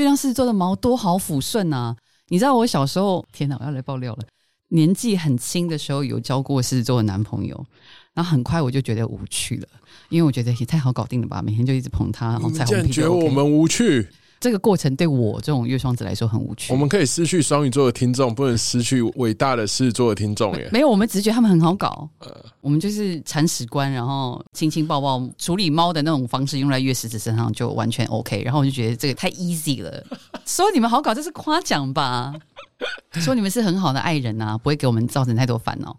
月亮狮子座的毛多好抚顺啊！你知道我小时候，天哪，我要来爆料了。年纪很轻的时候有交过狮子座的男朋友，然后很快我就觉得无趣了，因为我觉得也太好搞定了吧，每天就一直捧他，然后彩虹屁。觉得我们无趣？这个过程对我这种月双子来说很无趣。我们可以失去双鱼座的听众，不能失去伟大的狮子座的听众耶。没有，我们只是觉得他们很好搞。呃，我们就是铲屎官，然后亲亲抱抱处理猫的那种方式用在月狮子身上就完全 OK。然后我就觉得这个太 easy 了。说你们好搞，这是夸奖吧？说你们是很好的爱人呐，不会给我们造成太多烦恼。